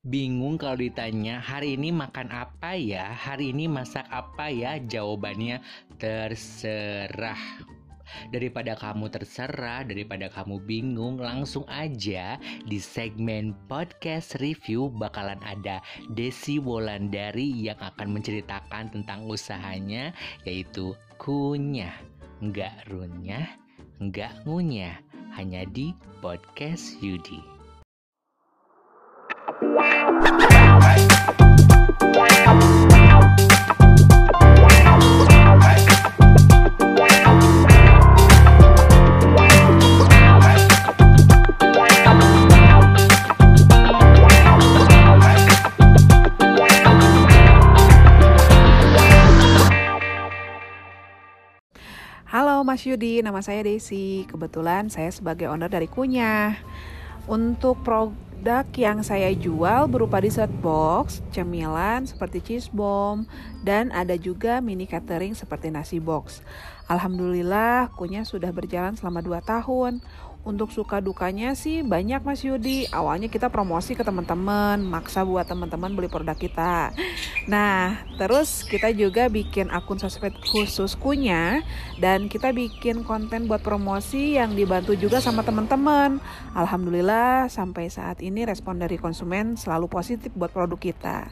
Bingung kalau ditanya hari ini makan apa ya? Hari ini masak apa ya? Jawabannya terserah. Daripada kamu terserah, daripada kamu bingung, langsung aja di segmen podcast review bakalan ada Desi Wolandari yang akan menceritakan tentang usahanya yaitu kunyah. Nggak runyah, nggak ngunyah, hanya di podcast Yudi. Halo Mas Yudi, nama saya Desi. Kebetulan saya sebagai owner dari Kunyah. Untuk produk yang saya jual berupa dessert box, cemilan seperti cheese bomb, dan ada juga mini catering seperti nasi box. Alhamdulillah, Kunyah sudah berjalan selama 2 tahun. Untuk suka dukanya sih banyak Mas Yudi. Awalnya kita promosi ke teman-teman, maksa buat teman-teman beli produk kita. Nah, terus kita juga bikin akun sosmed khusus kunya dan kita bikin konten buat promosi yang dibantu juga sama teman-teman. Alhamdulillah sampai saat ini respon dari konsumen selalu positif buat produk kita.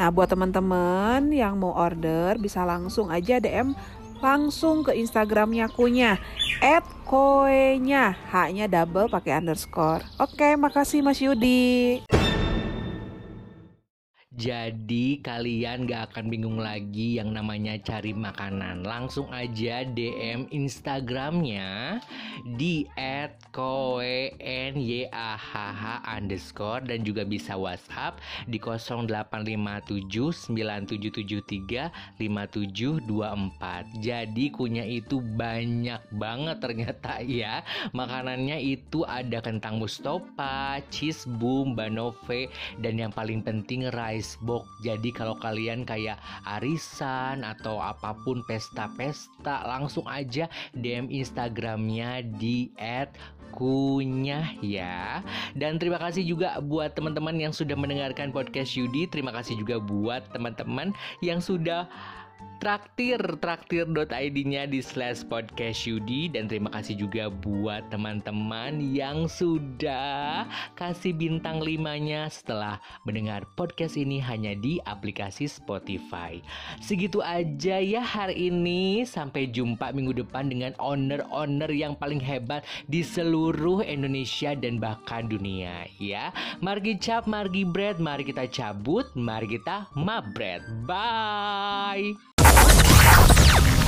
Nah, buat teman-teman yang mau order bisa langsung aja DM langsung ke Instagramnya Kunya at koenya. Haknya double pakai underscore. Oke makasih Mas Yudi Jadi kalian gak akan bingung lagi yang namanya cari makanan. Langsung aja DM Instagramnya di @koenyahh underscore Dan juga bisa WhatsApp di 0857735724 Jadi kunya itu banyak banget ternyata ya. Makanannya itu ada kentang mustopa, cheese boom, banove Dan yang paling penting rice Facebook. Jadi kalau kalian kayak arisan atau apa pun pesta-pesta, langsung aja DM Instagramnya di kunyah ya. Dan terima kasih juga buat teman-teman yang sudah mendengarkan podcast Yudi. Terima kasih juga buat teman-teman yang sudah traktir traktir.id-nya di slash podcast Yudi dan terima kasih juga buat teman-teman yang sudah kasih bintang limanya setelah mendengar podcast ini hanya di aplikasi Spotify. Segitu aja ya hari ini. Sampai jumpa minggu depan dengan owner-owner yang paling hebat di seluruh Indonesia dan bahkan dunia ya. Mari cap, mari bread, mari kita cabut, mari kita mabret. Bye.